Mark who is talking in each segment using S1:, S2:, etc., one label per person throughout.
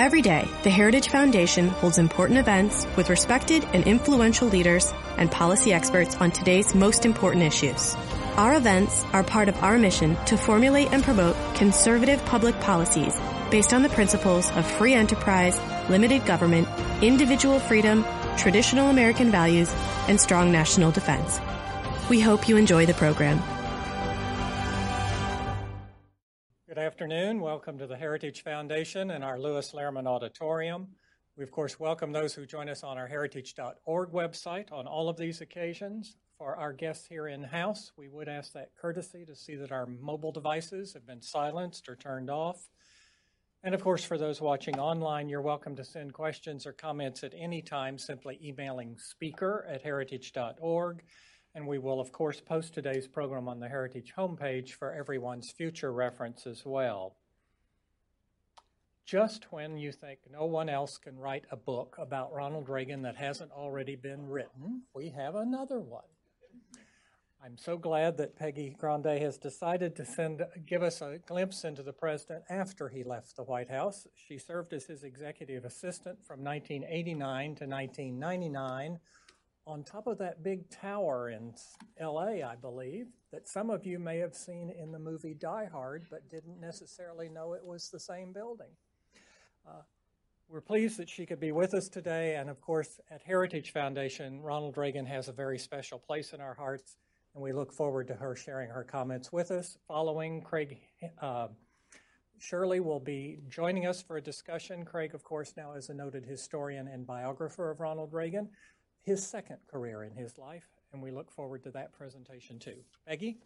S1: Every day, the Heritage Foundation holds important events with respected and influential leaders and policy experts on today's most important issues. Our events are part of our mission to formulate and promote conservative public policies based on the principles of free enterprise, limited government, individual freedom, traditional American values, and strong national defense. We hope you enjoy the program.
S2: Afternoon. Welcome to the Heritage Foundation and our Lewis Lehrman Auditorium. We, of course, welcome those who join us on our heritage.org website on all of these occasions. For our guests here in house, we would ask that courtesy to see that our mobile devices have been silenced or turned off. And of course, for those watching online, you're welcome to send questions or comments at any time, simply emailing speaker at heritage.org. And we will, of course, post today's program on the Heritage homepage for everyone's future reference as well just when you think no one else can write a book about Ronald Reagan that hasn't already been written, we have another one. I'm so glad that Peggy Grande has decided to send, give us a glimpse into the president after he left the White House. She served as his executive assistant from 1989 to 1999 on top of that big tower in LA, I believe, that some of you may have seen in the movie Die Hard, but didn't necessarily know it was the same building. Uh, we're pleased that she could be with us today. And of course, at Heritage Foundation, Ronald Reagan has a very special place in our hearts. And we look forward to her sharing her comments with us. Following, Craig uh, Shirley will be joining us for a discussion. Craig, of course, now is a noted historian and biographer of Ronald Reagan, his second career in his life. And we look forward to that presentation too. Peggy?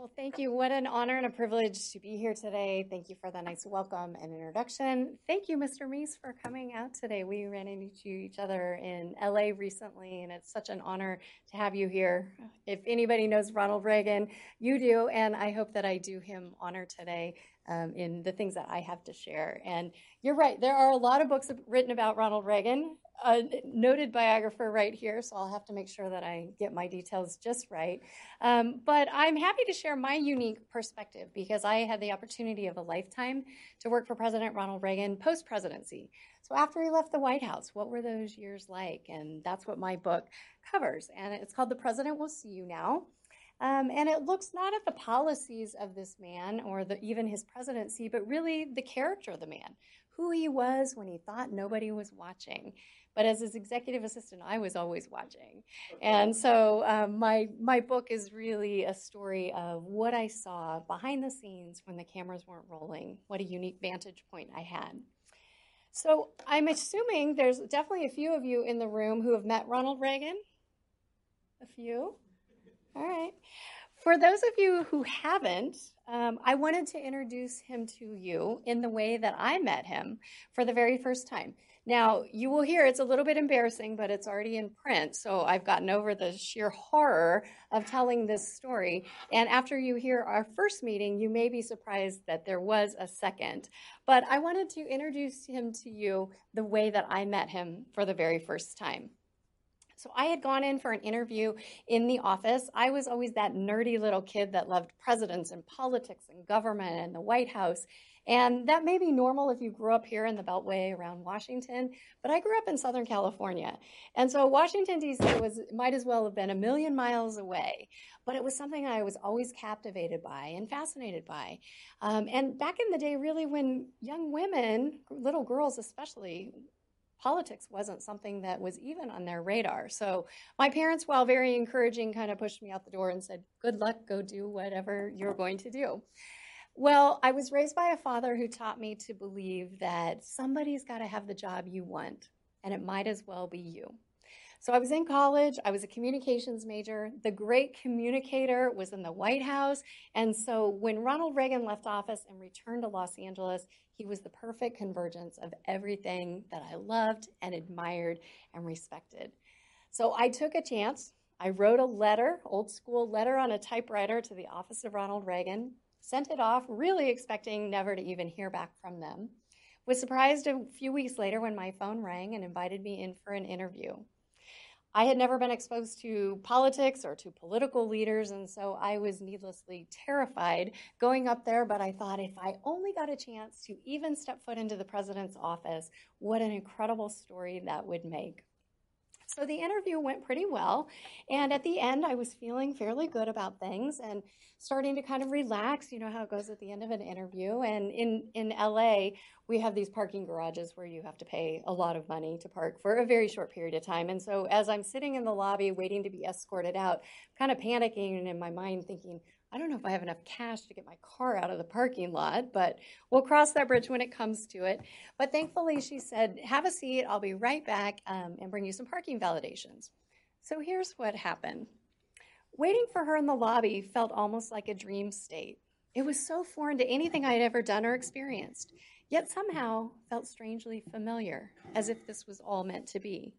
S3: Well, thank you. What an honor and a privilege to be here today. Thank you for the nice welcome and introduction. Thank you, Mr. Meese, for coming out today. We ran into each other in LA recently, and it's such an honor to have you here. If anybody knows Ronald Reagan, you do, and I hope that I do him honor today um, in the things that I have to share. And you're right, there are a lot of books written about Ronald Reagan a noted biographer right here, so I'll have to make sure that I get my details just right. Um, but I'm happy to share my unique perspective because I had the opportunity of a lifetime to work for President Ronald Reagan post presidency. So after he left the White House, what were those years like? And that's what my book covers. And it's called The President Will See You Now. Um, and it looks not at the policies of this man or the, even his presidency, but really the character of the man, who he was when he thought nobody was watching. But as his executive assistant, I was always watching. And so um, my, my book is really a story of what I saw behind the scenes when the cameras weren't rolling, what a unique vantage point I had. So I'm assuming there's definitely a few of you in the room who have met Ronald Reagan. A few? All right. For those of you who haven't, um, I wanted to introduce him to you in the way that I met him for the very first time. Now, you will hear it's a little bit embarrassing, but it's already in print. So I've gotten over the sheer horror of telling this story. And after you hear our first meeting, you may be surprised that there was a second. But I wanted to introduce him to you the way that I met him for the very first time. So I had gone in for an interview in the office. I was always that nerdy little kid that loved presidents and politics and government and the White House. And that may be normal if you grew up here in the Beltway around Washington, but I grew up in Southern California. And so Washington, D.C. was, might as well have been a million miles away, but it was something I was always captivated by and fascinated by. Um, and back in the day, really, when young women, little girls especially, politics wasn't something that was even on their radar. So my parents, while very encouraging, kind of pushed me out the door and said, good luck, go do whatever you're going to do. Well, I was raised by a father who taught me to believe that somebody's got to have the job you want, and it might as well be you. So I was in college, I was a communications major. The great communicator was in the White House. And so when Ronald Reagan left office and returned to Los Angeles, he was the perfect convergence of everything that I loved and admired and respected. So I took a chance. I wrote a letter, old school letter on a typewriter to the office of Ronald Reagan, sent it off, really expecting never to even hear back from them. Was surprised a few weeks later when my phone rang and invited me in for an interview. I had never been exposed to politics or to political leaders, and so I was needlessly terrified going up there. But I thought if I only got a chance to even step foot into the president's office, what an incredible story that would make. So the interview went pretty well. And at the end, I was feeling fairly good about things and starting to kind of relax. You know how it goes at the end of an interview. And in, in LA, we have these parking garages where you have to pay a lot of money to park for a very short period of time. And so as I'm sitting in the lobby waiting to be escorted out, kind of panicking and in my mind thinking, I don't know if I have enough cash to get my car out of the parking lot, but we'll cross that bridge when it comes to it. But thankfully, she said, Have a seat, I'll be right back um, and bring you some parking validations. So here's what happened waiting for her in the lobby felt almost like a dream state. It was so foreign to anything I had ever done or experienced, yet somehow felt strangely familiar, as if this was all meant to be.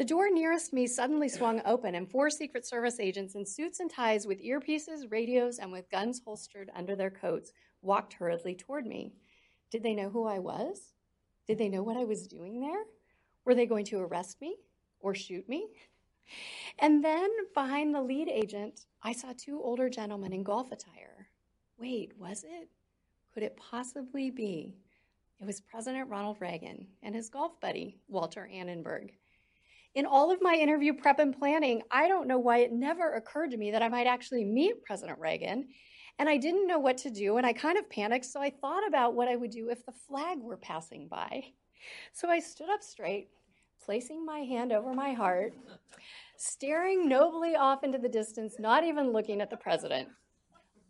S3: The door nearest me suddenly swung open, and four Secret Service agents in suits and ties with earpieces, radios, and with guns holstered under their coats walked hurriedly toward me. Did they know who I was? Did they know what I was doing there? Were they going to arrest me or shoot me? And then behind the lead agent, I saw two older gentlemen in golf attire. Wait, was it? Could it possibly be? It was President Ronald Reagan and his golf buddy, Walter Annenberg. In all of my interview prep and planning, I don't know why it never occurred to me that I might actually meet President Reagan. And I didn't know what to do, and I kind of panicked, so I thought about what I would do if the flag were passing by. So I stood up straight, placing my hand over my heart, staring nobly off into the distance, not even looking at the president.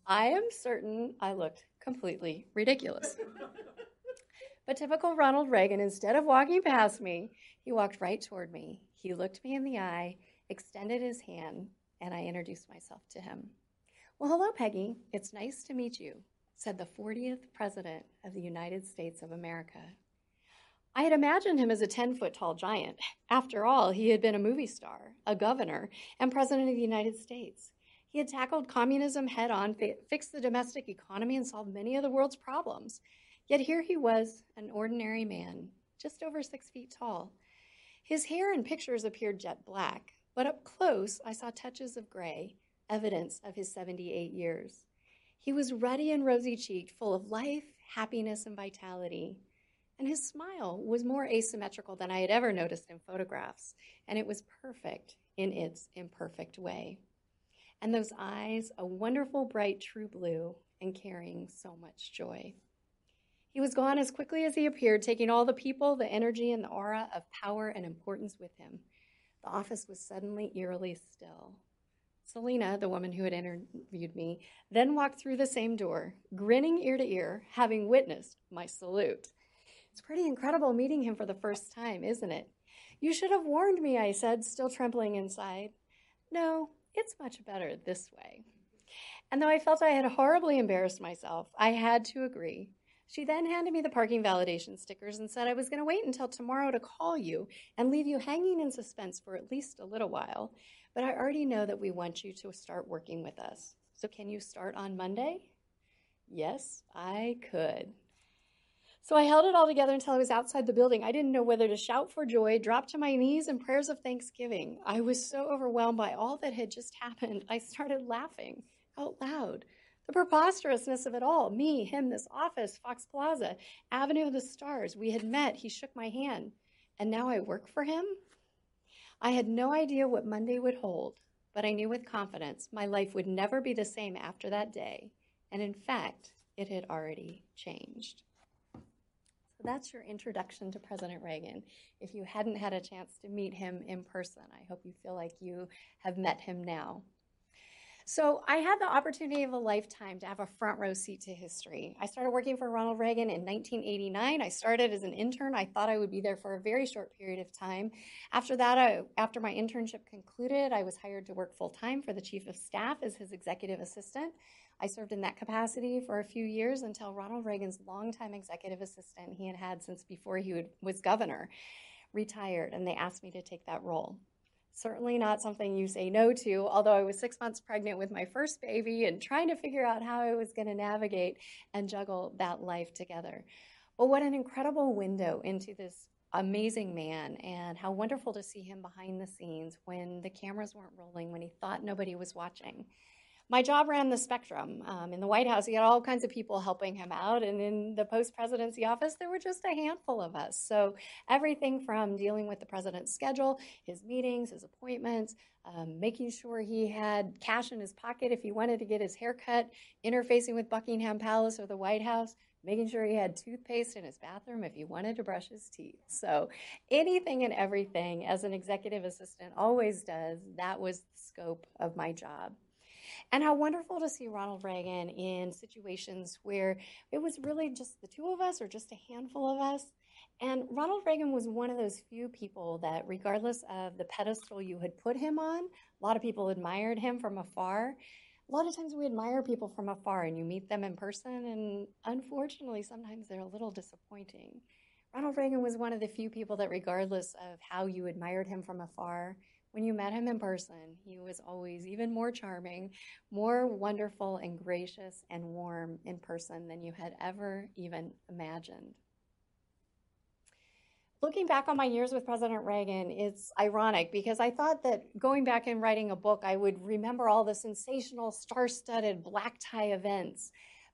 S3: I am certain I looked completely ridiculous. But typical Ronald Reagan, instead of walking past me, he walked right toward me. He looked me in the eye, extended his hand, and I introduced myself to him. Well, hello, Peggy. It's nice to meet you, said the 40th President of the United States of America. I had imagined him as a 10 foot tall giant. After all, he had been a movie star, a governor, and President of the United States. He had tackled communism head on, fixed the domestic economy, and solved many of the world's problems. Yet here he was, an ordinary man, just over six feet tall, his hair in pictures appeared jet black, but up close I saw touches of gray, evidence of his 78 years. He was ruddy and rosy cheeked, full of life, happiness, and vitality. And his smile was more asymmetrical than I had ever noticed in photographs, and it was perfect in its imperfect way. And those eyes, a wonderful, bright, true blue, and carrying so much joy. He was gone as quickly as he appeared, taking all the people, the energy, and the aura of power and importance with him. The office was suddenly eerily still. Selena, the woman who had interviewed me, then walked through the same door, grinning ear to ear, having witnessed my salute. It's pretty incredible meeting him for the first time, isn't it? You should have warned me, I said, still trembling inside. No, it's much better this way. And though I felt I had horribly embarrassed myself, I had to agree. She then handed me the parking validation stickers and said I was going to wait until tomorrow to call you and leave you hanging in suspense for at least a little while. But I already know that we want you to start working with us. So can you start on Monday? Yes, I could. So I held it all together until I was outside the building. I didn't know whether to shout for joy, drop to my knees in prayers of thanksgiving. I was so overwhelmed by all that had just happened, I started laughing out loud. The preposterousness of it all me, him, this office, Fox Plaza, Avenue of the Stars. We had met, he shook my hand, and now I work for him? I had no idea what Monday would hold, but I knew with confidence my life would never be the same after that day, and in fact, it had already changed. So that's your introduction to President Reagan. If you hadn't had a chance to meet him in person, I hope you feel like you have met him now. So I had the opportunity of a lifetime to have a front row seat to history. I started working for Ronald Reagan in 1989. I started as an intern. I thought I would be there for a very short period of time. After that, I, after my internship concluded, I was hired to work full time for the chief of staff as his executive assistant. I served in that capacity for a few years until Ronald Reagan's longtime executive assistant he had had since before he would, was governor retired, and they asked me to take that role. Certainly not something you say no to, although I was six months pregnant with my first baby and trying to figure out how I was going to navigate and juggle that life together. But what an incredible window into this amazing man, and how wonderful to see him behind the scenes when the cameras weren't rolling, when he thought nobody was watching my job ran the spectrum. Um, in the White House, he had all kinds of people helping him out, and in the post presidency office, there were just a handful of us. So, everything from dealing with the president's schedule, his meetings, his appointments, um, making sure he had cash in his pocket if he wanted to get his hair cut, interfacing with Buckingham Palace or the White House, making sure he had toothpaste in his bathroom if he wanted to brush his teeth. So, anything and everything, as an executive assistant always does, that was the scope of my job. And how wonderful to see Ronald Reagan in situations where it was really just the two of us or just a handful of us. And Ronald Reagan was one of those few people that, regardless of the pedestal you had put him on, a lot of people admired him from afar. A lot of times we admire people from afar and you meet them in person, and unfortunately, sometimes they're a little disappointing. Ronald Reagan was one of the few people that, regardless of how you admired him from afar, when you met him in person, he was always even more charming, more wonderful and gracious and warm in person than you had ever even imagined. Looking back on my years with President Reagan, it's ironic because I thought that going back and writing a book, I would remember all the sensational, star studded black tie events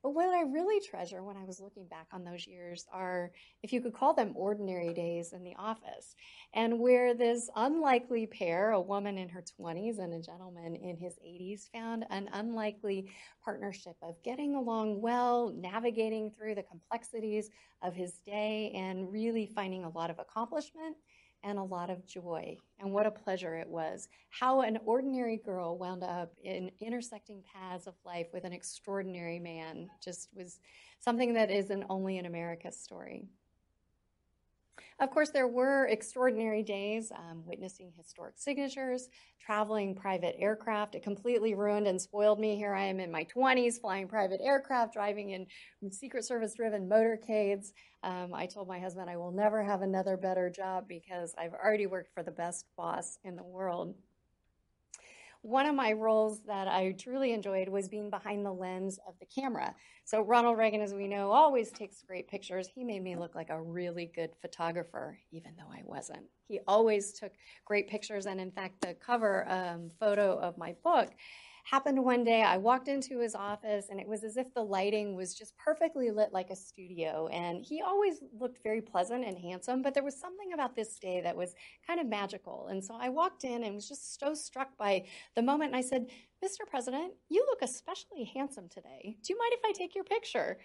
S3: but what I really treasure when I was looking back on those years are, if you could call them ordinary days in the office, and where this unlikely pair, a woman in her 20s and a gentleman in his 80s, found an unlikely partnership of getting along well, navigating through the complexities of his day, and really finding a lot of accomplishment and a lot of joy. And what a pleasure it was. How an ordinary girl wound up in intersecting paths of life with an extraordinary man just was something that isn't only an America story. Of course, there were extraordinary days um, witnessing historic signatures, traveling private aircraft. It completely ruined and spoiled me. Here I am in my 20s flying private aircraft, driving in Secret Service driven motorcades. Um, I told my husband I will never have another better job because I've already worked for the best boss in the world one of my roles that I truly enjoyed was being behind the lens of the camera. So Ronald Reagan, as we know, always takes great pictures. He made me look like a really good photographer, even though I wasn't. He always took great pictures, and in fact, the cover um, photo of my book happened one day. I walked into his office and it was as if the lighting was just perfectly lit like a studio. And he always looked very pleasant and handsome, but there was something about this day that was kind of magical. And so I walked in and was just so struck by the moment. And I said, Mr. President, you look especially handsome today. Do you mind if I take your picture?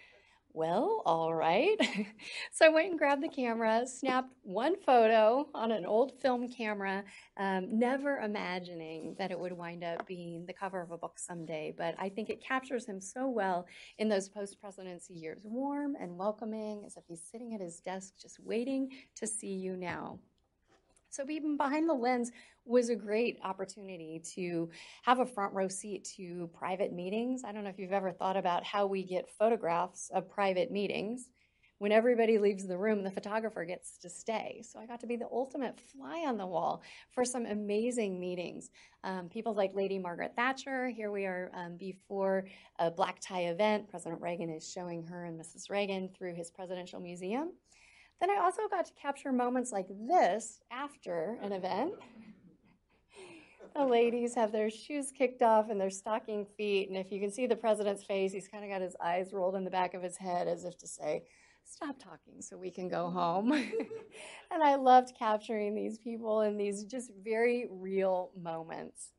S3: Well, all right. so I went and grabbed the camera, snapped one photo on an old film camera, um, never imagining that it would wind up being the cover of a book someday. But I think it captures him so well in those post presidency years warm and welcoming, as if he's sitting at his desk just waiting to see you now. So being behind the lens was a great opportunity to have a front row seat to private meetings. I don't know if you've ever thought about how we get photographs of private meetings. When everybody leaves the room, the photographer gets to stay. So I got to be the ultimate fly on the wall for some amazing meetings. Um, people like Lady Margaret Thatcher. Here we are um, before a black tie event. President Reagan is showing her and Mrs. Reagan through his presidential museum. Then I also got to capture moments like this after an event. the ladies have their shoes kicked off and their stocking feet. And if you can see the president's face, he's kind of got his eyes rolled in the back of his head as if to say, Stop talking so we can go home. and I loved capturing these people in these just very real moments.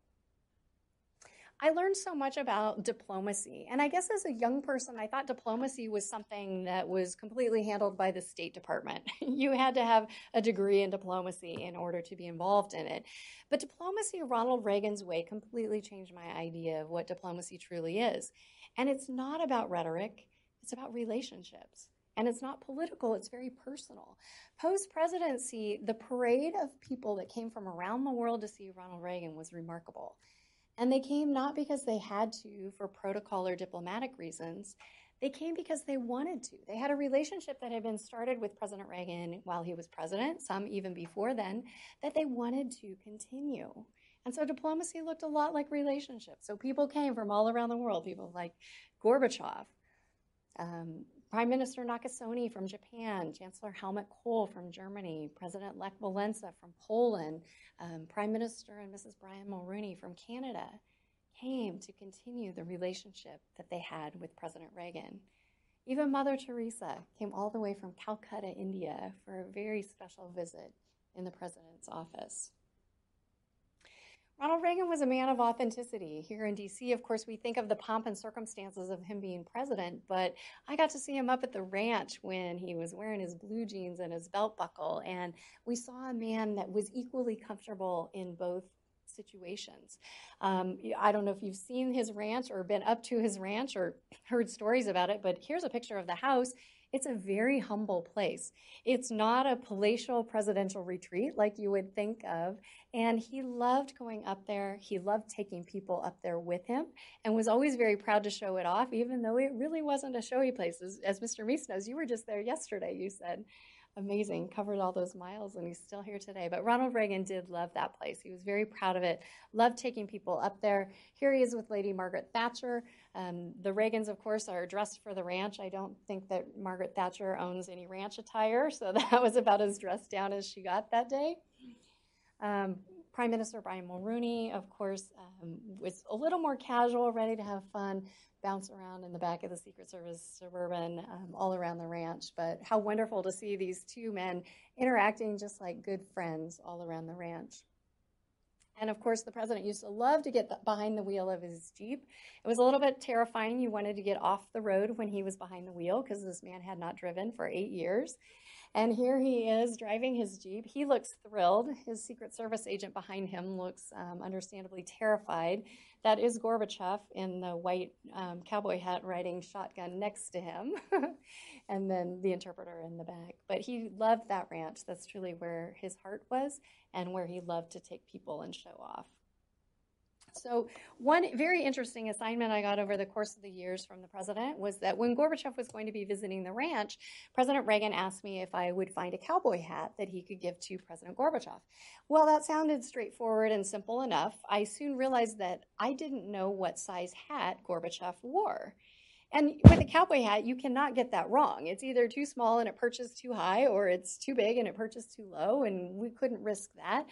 S3: I learned so much about diplomacy. And I guess as a young person, I thought diplomacy was something that was completely handled by the State Department. you had to have a degree in diplomacy in order to be involved in it. But diplomacy, Ronald Reagan's way, completely changed my idea of what diplomacy truly is. And it's not about rhetoric, it's about relationships. And it's not political, it's very personal. Post presidency, the parade of people that came from around the world to see Ronald Reagan was remarkable. And they came not because they had to for protocol or diplomatic reasons. They came because they wanted to. They had a relationship that had been started with President Reagan while he was president, some even before then, that they wanted to continue. And so diplomacy looked a lot like relationships. So people came from all around the world, people like Gorbachev, um, Prime Minister Nakasone from Japan, Chancellor Helmut Kohl from Germany, President Lech Walesa from Poland, um, Prime Minister and Mrs. Brian Mulroney from Canada came to continue the relationship that they had with President Reagan. Even Mother Teresa came all the way from Calcutta, India, for a very special visit in the president's office. Ronald Reagan was a man of authenticity. Here in DC, of course, we think of the pomp and circumstances of him being president, but I got to see him up at the ranch when he was wearing his blue jeans and his belt buckle, and we saw a man that was equally comfortable in both situations. Um, I don't know if you've seen his ranch or been up to his ranch or heard stories about it, but here's a picture of the house. It's a very humble place. It's not a palatial presidential retreat like you would think of. And he loved going up there. He loved taking people up there with him and was always very proud to show it off, even though it really wasn't a showy place. As, as Mr. Meese knows, you were just there yesterday, you said amazing, covered all those miles, and he's still here today. But Ronald Reagan did love that place. He was very proud of it, loved taking people up there. Here he is with Lady Margaret Thatcher. Um, the Reagans, of course, are dressed for the ranch. I don't think that Margaret Thatcher owns any ranch attire, so that was about as dressed down as she got that day. Um, Prime Minister Brian Mulroney, of course, um, was a little more casual, ready to have fun, bounce around in the back of the Secret Service Suburban um, all around the ranch. But how wonderful to see these two men interacting just like good friends all around the ranch. And of course, the president used to love to get behind the wheel of his Jeep. It was a little bit terrifying. You wanted to get off the road when he was behind the wheel because this man had not driven for eight years. And here he is driving his Jeep. He looks thrilled. His Secret Service agent behind him looks um, understandably terrified. That is Gorbachev in the white um, cowboy hat riding shotgun next to him, and then the interpreter in the back. But he loved that ranch. That's truly where his heart was and where he loved to take people and show off. So, one very interesting assignment I got over the course of the years from the president was that when Gorbachev was going to be visiting the ranch, President Reagan asked me if I would find a cowboy hat that he could give to President Gorbachev. Well, that sounded straightforward and simple enough. I soon realized that I didn't know what size hat Gorbachev wore. And with a cowboy hat, you cannot get that wrong. It's either too small and it perches too high, or it's too big and it perches too low, and we couldn't risk that.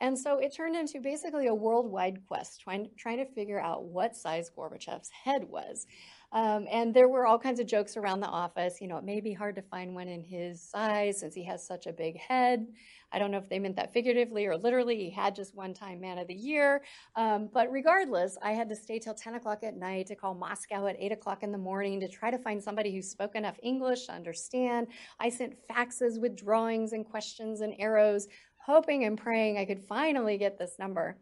S3: And so it turned into basically a worldwide quest, trying, trying to figure out what size Gorbachev's head was. Um, and there were all kinds of jokes around the office. You know, it may be hard to find one in his size since he has such a big head. I don't know if they meant that figuratively or literally. He had just one time man of the year. Um, but regardless, I had to stay till 10 o'clock at night to call Moscow at 8 o'clock in the morning to try to find somebody who spoke enough English to understand. I sent faxes with drawings and questions and arrows, hoping and praying I could finally get this number.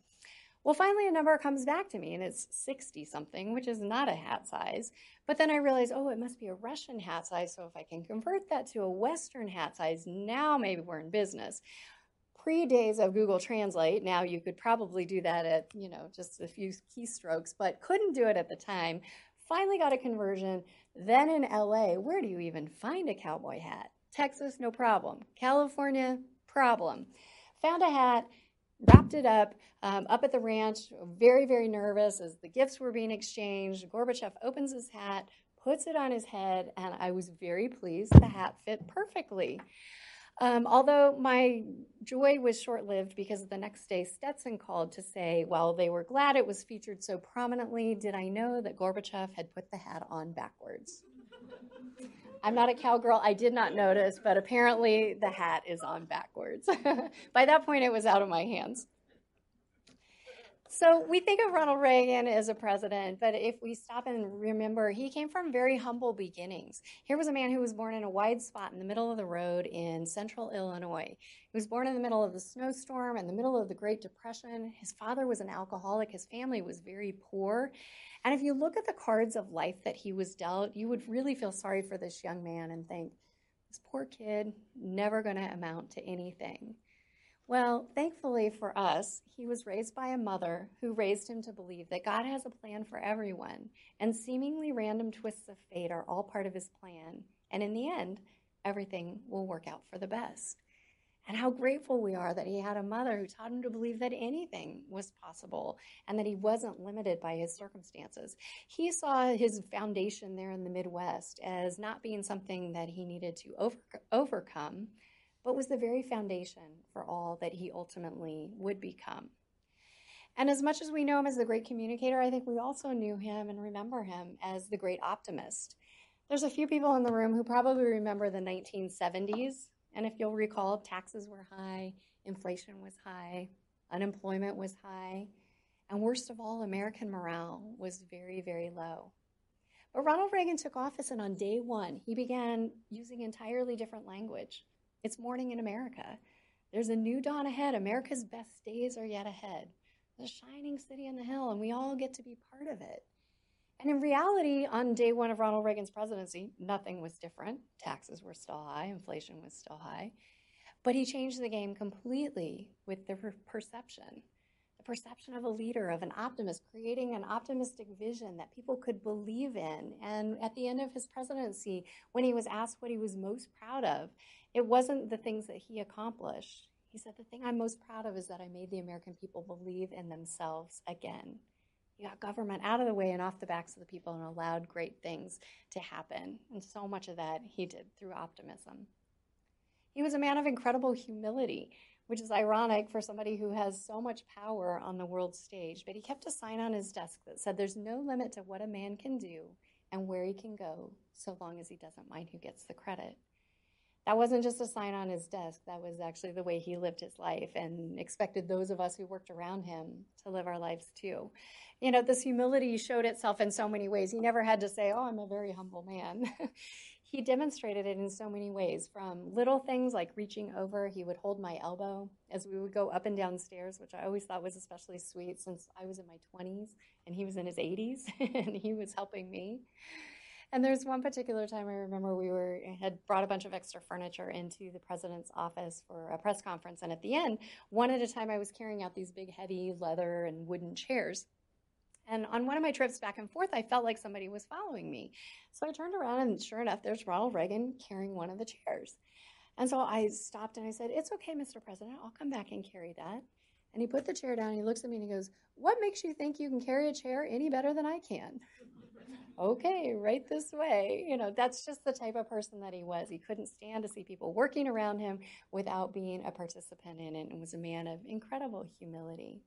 S3: Well, finally, a number comes back to me and it's 60 something, which is not a hat size. But then I realize, oh, it must be a Russian hat size. So if I can convert that to a Western hat size, now maybe we're in business. Pre days of Google Translate, now you could probably do that at, you know, just a few keystrokes, but couldn't do it at the time. Finally got a conversion. Then in LA, where do you even find a cowboy hat? Texas, no problem. California, problem. Found a hat wrapped it up um, up at the ranch, very, very nervous as the gifts were being exchanged. Gorbachev opens his hat, puts it on his head, and I was very pleased. The hat fit perfectly. Um, although my joy was short lived because the next day Stetson called to say, while they were glad it was featured so prominently, did I know that Gorbachev had put the hat on backwards? I'm not a cowgirl. I did not notice, but apparently the hat is on backwards. By that point, it was out of my hands. So we think of Ronald Reagan as a president, but if we stop and remember, he came from very humble beginnings. Here was a man who was born in a wide spot in the middle of the road in central Illinois. He was born in the middle of the snowstorm, in the middle of the Great Depression. His father was an alcoholic, his family was very poor. And if you look at the cards of life that he was dealt, you would really feel sorry for this young man and think, this poor kid, never going to amount to anything. Well, thankfully for us, he was raised by a mother who raised him to believe that God has a plan for everyone, and seemingly random twists of fate are all part of his plan. And in the end, everything will work out for the best. And how grateful we are that he had a mother who taught him to believe that anything was possible and that he wasn't limited by his circumstances. He saw his foundation there in the Midwest as not being something that he needed to over- overcome but was the very foundation for all that he ultimately would become. And as much as we know him as the great communicator, I think we also knew him and remember him as the great optimist. There's a few people in the room who probably remember the 1970s. And if you'll recall, taxes were high, inflation was high, unemployment was high, and worst of all, American morale was very, very low. But Ronald Reagan took office, and on day one, he began using entirely different language. It's morning in America. There's a new dawn ahead. America's best days are yet ahead. The shining city on the hill, and we all get to be part of it. And in reality, on day one of Ronald Reagan's presidency, nothing was different. Taxes were still high, inflation was still high. But he changed the game completely with the perception the perception of a leader, of an optimist, creating an optimistic vision that people could believe in. And at the end of his presidency, when he was asked what he was most proud of, it wasn't the things that he accomplished. He said, The thing I'm most proud of is that I made the American people believe in themselves again. He got government out of the way and off the backs of the people and allowed great things to happen. And so much of that he did through optimism. He was a man of incredible humility, which is ironic for somebody who has so much power on the world stage. But he kept a sign on his desk that said, There's no limit to what a man can do and where he can go, so long as he doesn't mind who gets the credit that wasn't just a sign on his desk. That was actually the way he lived his life and expected those of us who worked around him to live our lives too. You know, this humility showed itself in so many ways. He never had to say, Oh, I'm a very humble man. he demonstrated it in so many ways from little things like reaching over. He would hold my elbow as we would go up and down stairs, which I always thought was especially sweet since I was in my 20s and he was in his 80s and he was helping me. And there's one particular time I remember we were had brought a bunch of extra furniture into the president's office for a press conference, and at the end, one at a time, I was carrying out these big, heavy leather and wooden chairs. And on one of my trips back and forth, I felt like somebody was following me. So I turned around, and sure enough, there's Ronald Reagan carrying one of the chairs. And so I stopped and I said, It's okay, Mr. President, I'll come back and carry that. And he put the chair down, and he looks at me and he goes, What makes you think you can carry a chair any better than I can? Okay, right this way. You know, that's just the type of person that he was. He couldn't stand to see people working around him without being a participant in it and was a man of incredible humility.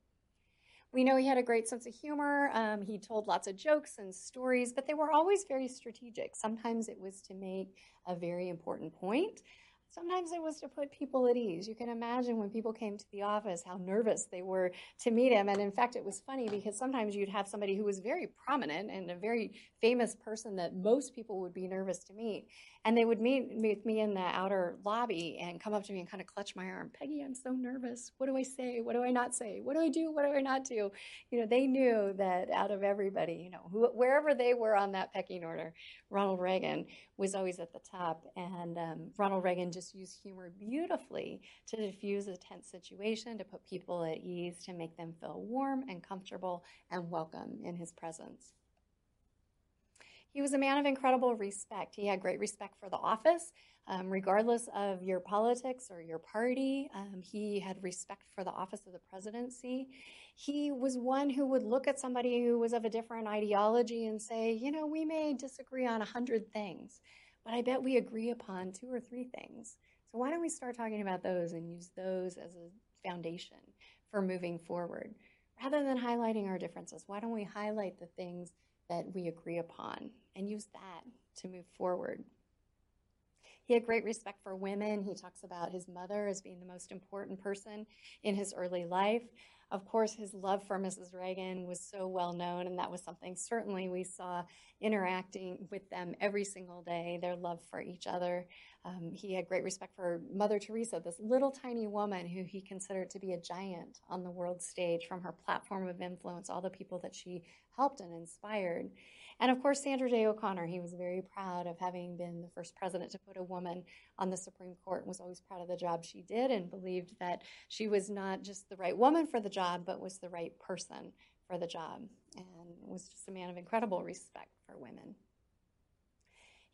S3: We know he had a great sense of humor. Um, he told lots of jokes and stories, but they were always very strategic. Sometimes it was to make a very important point. Sometimes it was to put people at ease. You can imagine when people came to the office how nervous they were to meet him. And in fact, it was funny because sometimes you'd have somebody who was very prominent and a very famous person that most people would be nervous to meet. And they would meet, meet me in the outer lobby and come up to me and kind of clutch my arm. Peggy, I'm so nervous. What do I say? What do I not say? What do I do? What do I not do? You know, they knew that out of everybody, you know, wherever they were on that pecking order, Ronald Reagan was always at the top. And um, Ronald Reagan just used humor beautifully to diffuse a tense situation, to put people at ease, to make them feel warm and comfortable and welcome in his presence. He was a man of incredible respect. He had great respect for the office, um, regardless of your politics or your party. Um, he had respect for the office of the presidency. He was one who would look at somebody who was of a different ideology and say, you know, we may disagree on a hundred things, but I bet we agree upon two or three things. So why don't we start talking about those and use those as a foundation for moving forward? Rather than highlighting our differences, why don't we highlight the things that we agree upon and use that to move forward. He had great respect for women. He talks about his mother as being the most important person in his early life. Of course, his love for Mrs. Reagan was so well known, and that was something certainly we saw interacting with them every single day, their love for each other. Um, he had great respect for Mother Teresa, this little tiny woman who he considered to be a giant on the world stage from her platform of influence, all the people that she helped and inspired. And of course, Sandra Day O'Connor, he was very proud of having been the first president to put a woman on the Supreme Court and was always proud of the job she did and believed that she was not just the right woman for the job, but was the right person for the job and was just a man of incredible respect for women.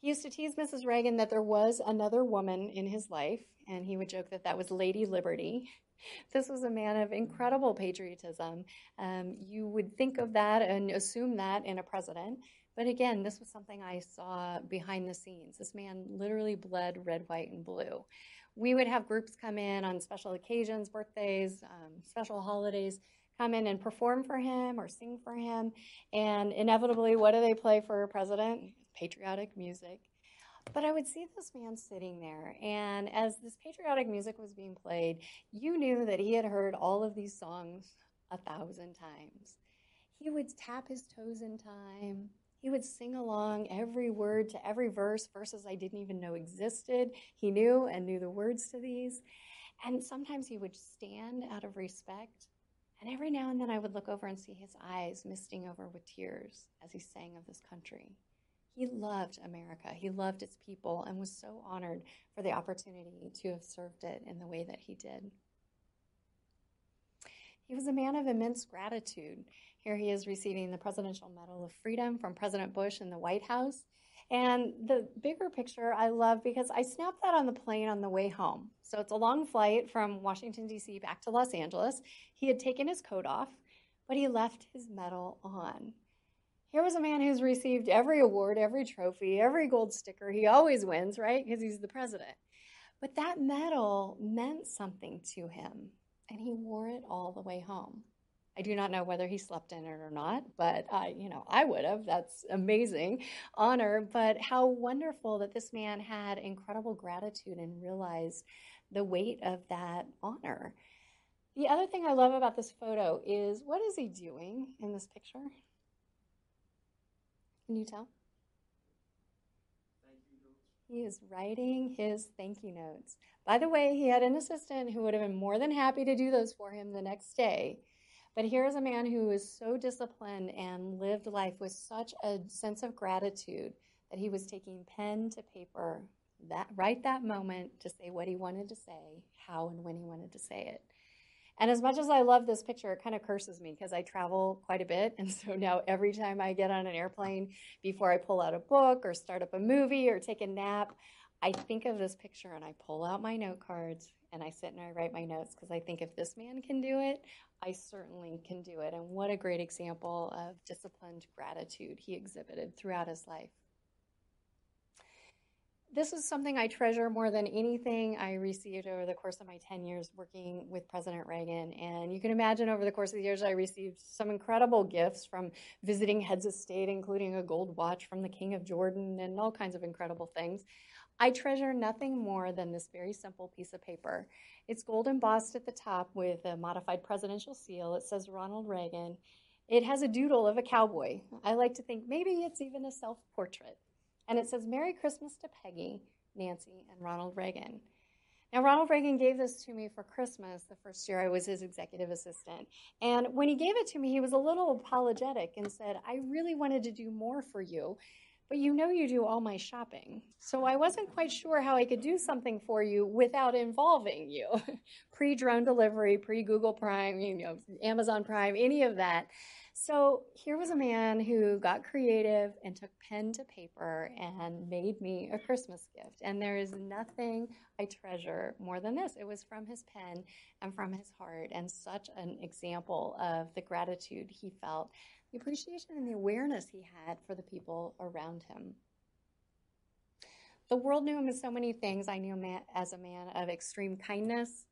S3: He used to tease Mrs. Reagan that there was another woman in his life, and he would joke that that was Lady Liberty. This was a man of incredible patriotism. Um, you would think of that and assume that in a president. But again, this was something I saw behind the scenes. This man literally bled red, white, and blue. We would have groups come in on special occasions, birthdays, um, special holidays, come in and perform for him or sing for him. And inevitably, what do they play for a president? Patriotic music. But I would see this man sitting there, and as this patriotic music was being played, you knew that he had heard all of these songs a thousand times. He would tap his toes in time. He would sing along every word to every verse, verses I didn't even know existed. He knew and knew the words to these. And sometimes he would stand out of respect. And every now and then I would look over and see his eyes misting over with tears as he sang of this country. He loved America. He loved its people and was so honored for the opportunity to have served it in the way that he did. He was a man of immense gratitude. Here he is receiving the Presidential Medal of Freedom from President Bush in the White House. And the bigger picture I love because I snapped that on the plane on the way home. So it's a long flight from Washington, D.C. back to Los Angeles. He had taken his coat off, but he left his medal on. Here was a man who's received every award, every trophy, every gold sticker. He always wins, right? Because he's the president. But that medal meant something to him, and he wore it all the way home. I do not know whether he slept in it or not, but I, you know, I would have. That's amazing honor. But how wonderful that this man had incredible gratitude and realized the weight of that honor. The other thing I love about this photo is what is he doing in this picture? Can you tell? He is writing his thank you notes. By the way, he had an assistant who would have been more than happy to do those for him the next day. But here is a man who is so disciplined and lived life with such a sense of gratitude that he was taking pen to paper that right that moment to say what he wanted to say, how and when he wanted to say it. And as much as I love this picture, it kind of curses me because I travel quite a bit. And so now every time I get on an airplane, before I pull out a book or start up a movie or take a nap, I think of this picture and I pull out my note cards and I sit and I write my notes because I think if this man can do it, I certainly can do it. And what a great example of disciplined gratitude he exhibited throughout his life this is something I treasure more than anything I received over the course of my 10 years working with President Reagan. And you can imagine over the course of the years, I received some incredible gifts from visiting heads of state, including a gold watch from the King of Jordan and all kinds of incredible things. I treasure nothing more than this very simple piece of paper. It's gold embossed at the top with a modified presidential seal. It says Ronald Reagan. It has a doodle of a cowboy. I like to think maybe it's even a self portrait. And it says, Merry Christmas to Peggy, Nancy, and Ronald Reagan. Now, Ronald Reagan gave this to me for Christmas the first year I was his executive assistant. And when he gave it to me, he was a little apologetic and said, I really wanted to do more for you, but you know you do all my shopping. So I wasn't quite sure how I could do something for you without involving you. pre drone delivery, pre Google Prime, you know, Amazon Prime, any of that. So here was a man who got creative and took pen to paper and made me a Christmas gift. And there is nothing I treasure more than this. It was from his pen and from his heart, and such an example of the gratitude he felt, the appreciation and the awareness he had for the people around him. The world knew him as so many things. I knew him as a man of extreme kindness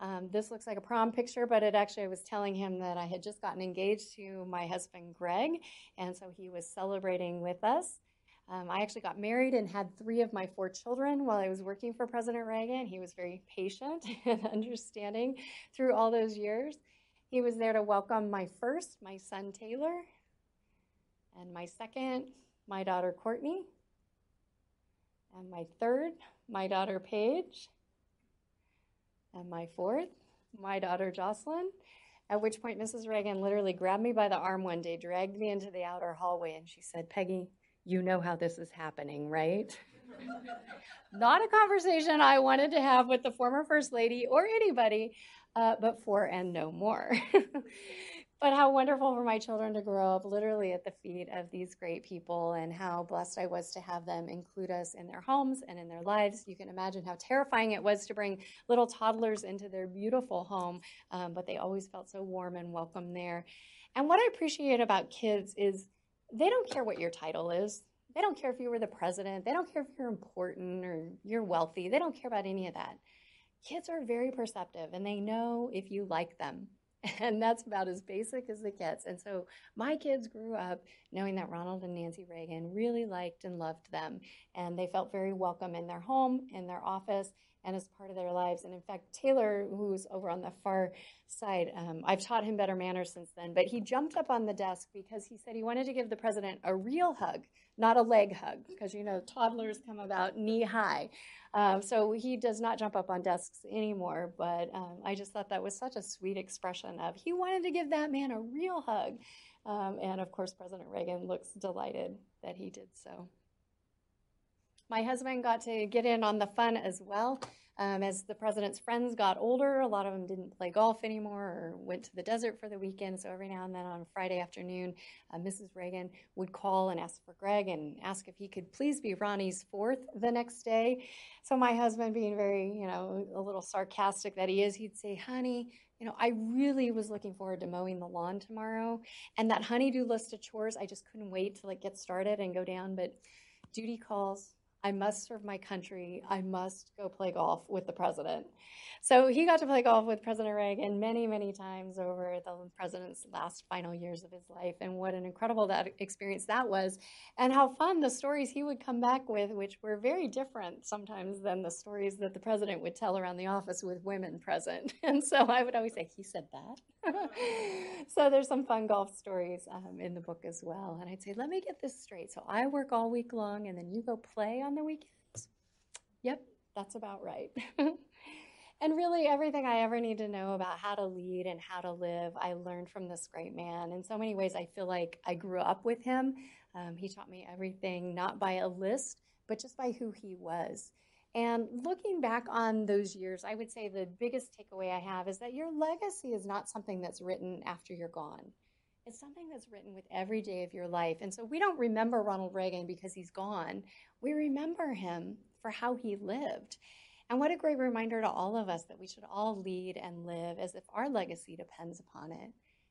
S3: um, this looks like a prom picture, but it actually, I was telling him that I had just gotten engaged to my husband, Greg, and so he was celebrating with us. Um, I actually got married and had three of my four children while I was working for President Reagan. He was very patient and understanding through all those years. He was there to welcome my first, my son Taylor, and my second, my daughter Courtney, and my third, my daughter Paige, and my fourth, my daughter Jocelyn. At which point, Mrs. Reagan literally grabbed me by the arm one day, dragged me into the outer hallway, and she said, Peggy, you know how this is happening, right? Not a conversation I wanted to have with the former First Lady or anybody, uh, but for and no more. but how wonderful for my children to grow up literally at the feet of these great people and how blessed I was to have them include us in their homes and in their lives. You can imagine how terrifying it was to bring little toddlers into their beautiful home, um, but they always felt so warm and welcome there. And what I appreciate about kids is they don't care what your title is. They don't care if you were the president. They don't care if you're important or you're wealthy. They don't care about any of that. Kids are very perceptive and they know if you like them. And that's about as basic as it gets. And so my kids grew up knowing that Ronald and Nancy Reagan really liked and loved them. And they felt very welcome in their home, in their office, and as part of their lives. And in fact, Taylor, who's over on the far side, um, I've taught him better manners since then, but he jumped up on the desk because he said he wanted to give the president a real hug, not a leg hug, because you know, toddlers come about knee high. Um, so he does not jump up on desks anymore, but um, I just thought that was such a sweet expression of he wanted to give that man a real hug. Um, and of course, President Reagan looks delighted that he did so. My husband got to get in on the fun as well. Um, as the president's friends got older, a lot of them didn't play golf anymore or went to the desert for the weekend. So every now and then on Friday afternoon, uh, Mrs. Reagan would call and ask for Greg and ask if he could please be Ronnie's fourth the next day. So my husband, being very, you know, a little sarcastic that he is, he'd say, honey, you know, I really was looking forward to mowing the lawn tomorrow. And that honeydew list of chores, I just couldn't wait to like get started and go down. But duty calls, I must serve my country. I must go play golf with the president. So he got to play golf with President Reagan many, many times over the president's last final years of his life. And what an incredible that experience that was. And how fun the stories he would come back with, which were very different sometimes than the stories that the president would tell around the office with women present. And so I would always say, he said that. so there's some fun golf stories um, in the book as well. And I'd say, let me get this straight. So I work all week long and then you go play on the weekends? Yep, that's about right. and really, everything I ever need to know about how to lead and how to live, I learned from this great man. In so many ways, I feel like I grew up with him. Um, he taught me everything, not by a list, but just by who he was. And looking back on those years, I would say the biggest takeaway I have is that your legacy is not something that's written after you're gone. It's something that's written with every day of your life. And so we don't remember Ronald Reagan because he's gone. We remember him for how he lived. And what a great reminder to all of us that we should all lead and live as if our legacy depends upon it,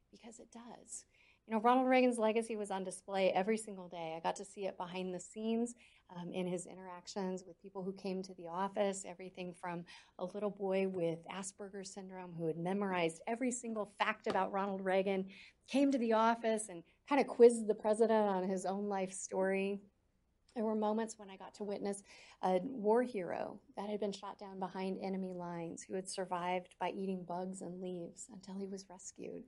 S3: because it does. You know, Ronald Reagan's legacy was on display every single day. I got to see it behind the scenes um, in his interactions with people who came to the office, everything from a little boy with Asperger's syndrome who had memorized every single fact about Ronald Reagan, came to the office and kind of quizzed the president on his own life story. There were moments when I got to witness a war hero that had been shot down behind enemy lines who had survived by eating bugs and leaves until he was rescued.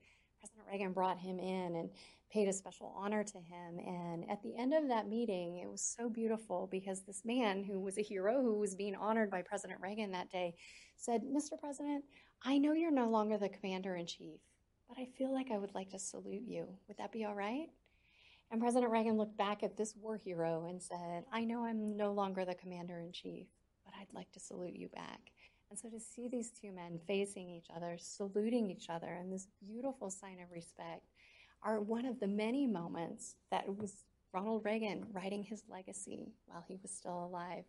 S3: President Reagan brought him in and paid a special honor to him. And at the end of that meeting, it was so beautiful because this man who was a hero, who was being honored by President Reagan that day, said, Mr. President, I know you're no longer the commander in chief, but I feel like I would like to salute you. Would that be all right? And President Reagan looked back at this war hero and said, I know I'm no longer the commander in chief, but I'd like to salute you back. And so to see these two men facing each other, saluting each other, and this beautiful sign of respect are one of the many moments that was Ronald Reagan writing his legacy while he was still alive.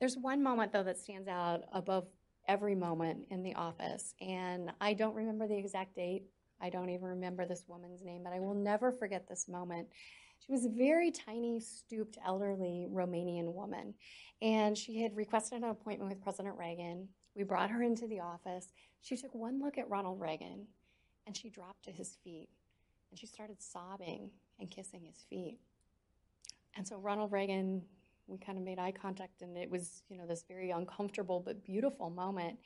S3: There's one moment, though, that stands out above every moment in the office, and I don't remember the exact date. I don't even remember this woman's name, but I will never forget this moment. She was a very tiny, stooped, elderly Romanian woman, and she had requested an appointment with President Reagan. We brought her into the office. She took one look at Ronald Reagan and she dropped to his feet and she started sobbing and kissing his feet. And so Ronald Reagan, we kind of made eye contact, and it was, you know, this very uncomfortable but beautiful moment.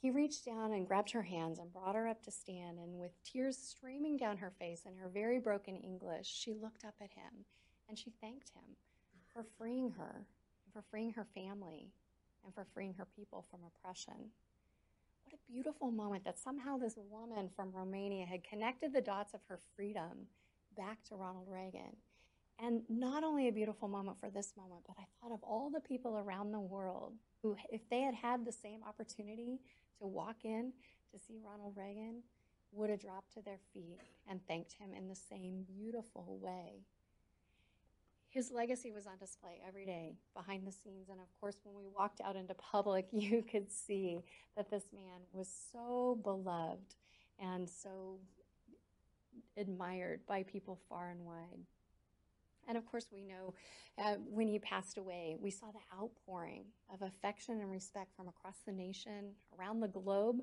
S3: He reached down and grabbed her hands and brought her up to stand, and with tears streaming down her face and her very broken English, she looked up at him and she thanked him for freeing her, for freeing her family, and for freeing her people from oppression. What a beautiful moment that somehow this woman from Romania had connected the dots of her freedom back to Ronald Reagan. And not only a beautiful moment for this moment, but I thought of all the people around the world who, if they had had the same opportunity to walk in to see Ronald Reagan, would have dropped to their feet and thanked him in the same beautiful way. His legacy was on display every day behind the scenes. And of course, when we walked out into public, you could see that this man was so beloved and so admired by people far and wide. And of course, we know uh, when he passed away, we saw the outpouring of affection and respect from across the nation, around the globe,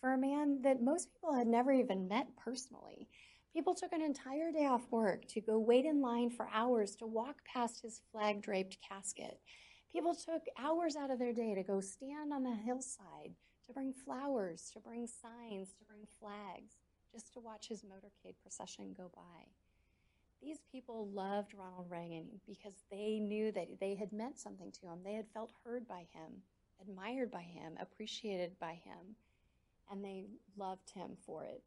S3: for a man that most people had never even met personally. People took an entire day off work to go wait in line for hours to walk past his flag draped casket. People took hours out of their day to go stand on the hillside, to bring flowers, to bring signs, to bring flags, just to watch his motorcade procession go by. These people loved Ronald Reagan because they knew that they had meant something to him. They had felt heard by him, admired by him, appreciated by him, and they loved him for it.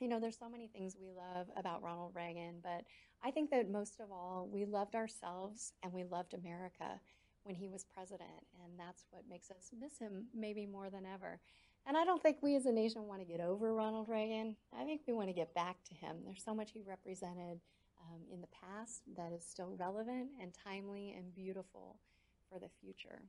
S3: You know, there's so many things we love about Ronald Reagan, but I think that most of all, we loved ourselves and we loved America when he was president, and that's what makes us miss him maybe more than ever. And I don't think we as a nation want to get over Ronald Reagan. I think we want to get back to him. There's so much he represented um, in the past that is still relevant and timely and beautiful for the future.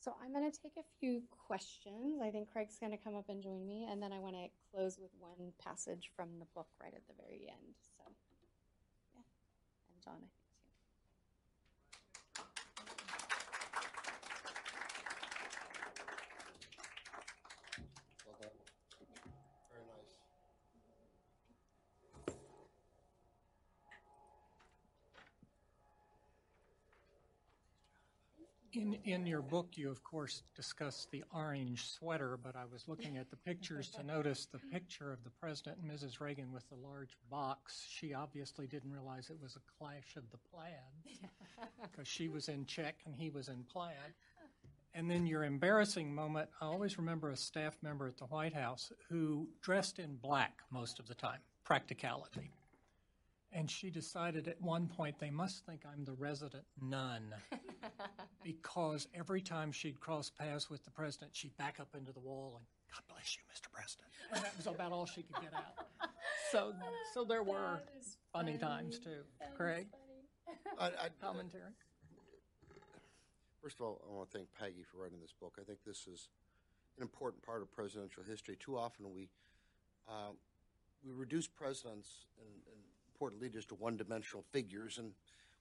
S3: So I'm going to take a few questions. I think Craig's going to come up and join me, and then I want to close with one passage from the book right at the very end. So, yeah, and John, I think.
S2: In, in your book, you of course discuss the orange sweater, but I was looking at the pictures to notice the picture of the President and Mrs. Reagan with the large box. She obviously didn't realize it was a clash of the plaid because she was in check and he was in plaid. And then your embarrassing moment, I always remember a staff member at the White House who dressed in black most of the time, practicality. And she decided at one point they must think I'm the resident nun because every time she'd cross paths with the president, she'd back up into the wall and God bless you, Mr. President. And that was about all she could get out. So, so there were funny, funny, times too. That Craig, I, I, commentary.
S4: First of all, I want to thank Peggy for writing this book. I think this is an important part of presidential history. Too often we uh, we reduce presidents and, and leaders to one-dimensional figures, and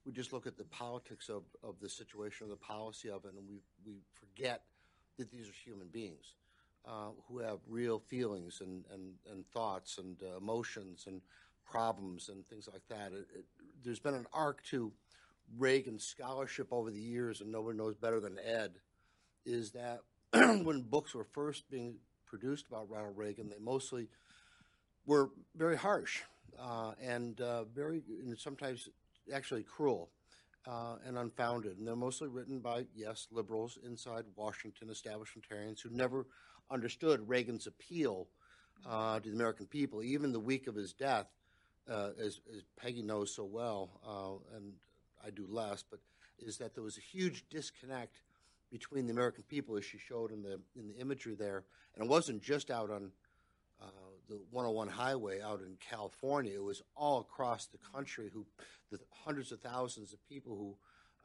S4: we just look at the politics of, of the situation or the policy of it, and we, we forget that these are human beings uh, who have real feelings and, and, and thoughts and uh, emotions and problems and things like that. It, it, there's been an arc to Reagan scholarship over the years, and nobody knows better than Ed, is that when books were first being produced about Ronald Reagan, they mostly were very harsh uh, and uh, very, and sometimes actually cruel uh, and unfounded. And they're mostly written by, yes, liberals inside Washington, establishmentarians who never understood Reagan's appeal uh, to the American people. Even the week of his death, uh, as, as, Peggy knows so well, uh, and I do less, but is that there was a huge disconnect between the American people, as she showed in the in the imagery there, and it wasn't just out on the 101 highway out in California. It was all across the country. Who the hundreds of thousands of people who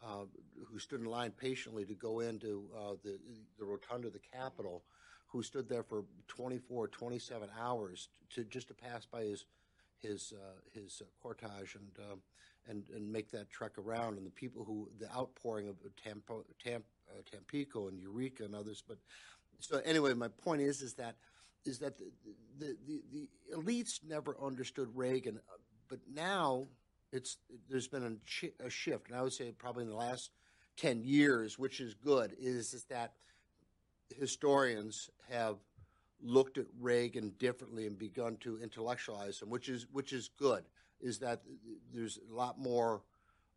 S4: uh, who stood in line patiently to go into uh, the the rotunda of the Capitol, who stood there for 24, 27 hours to just to pass by his his uh, his cortege and um, and and make that trek around, and the people who the outpouring of Tampo, Tamp, uh, Tampico and Eureka and others. But so anyway, my point is is that is that the, the, the, the elites never understood Reagan, but now it's there's been a, a, shift, and I would say probably in the last ten years, which is good, is, is that historians have looked at Reagan differently and begun to intellectualize him, which is which is good. Is that there's a lot more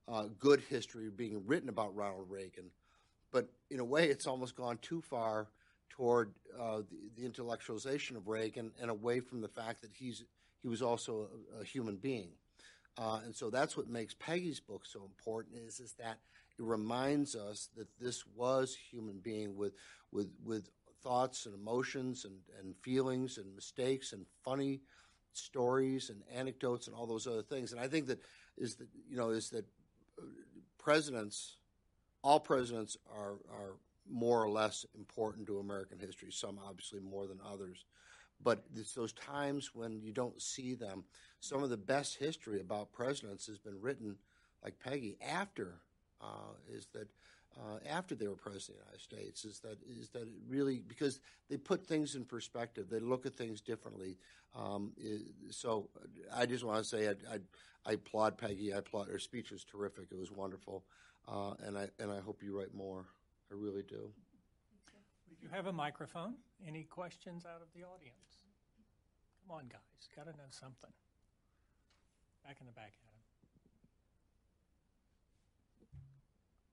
S4: uh, good history being written about Ronald Reagan, but in a way, it's almost gone too far toward uh, the, the, intellectualization of Reagan and away from the fact that he's he was also a, a human being. Uh, and so that's what makes Peggy's book so important is is that it reminds us that this was human being with with with thoughts and emotions and, and feelings and mistakes and funny stories and anecdotes and all those other things. And I think that is that you know is that uh, presidents, all presidents are are more or less important to American history. Some obviously more than others, but it's those times when you don't see them. Some of the best history about presidents has been written, like Peggy, after uh, is that uh, after they were president of the United States is that is that really because they put things in perspective, they look at things differently. Um, so I just want to say I, I, I, applaud Peggy. I applaud her speech was terrific. It was wonderful, uh, and I and I hope you write more. I really do.
S2: We do have a microphone. Any questions out of the audience? Come on, guys. Got to know something. Back in the back, Adam.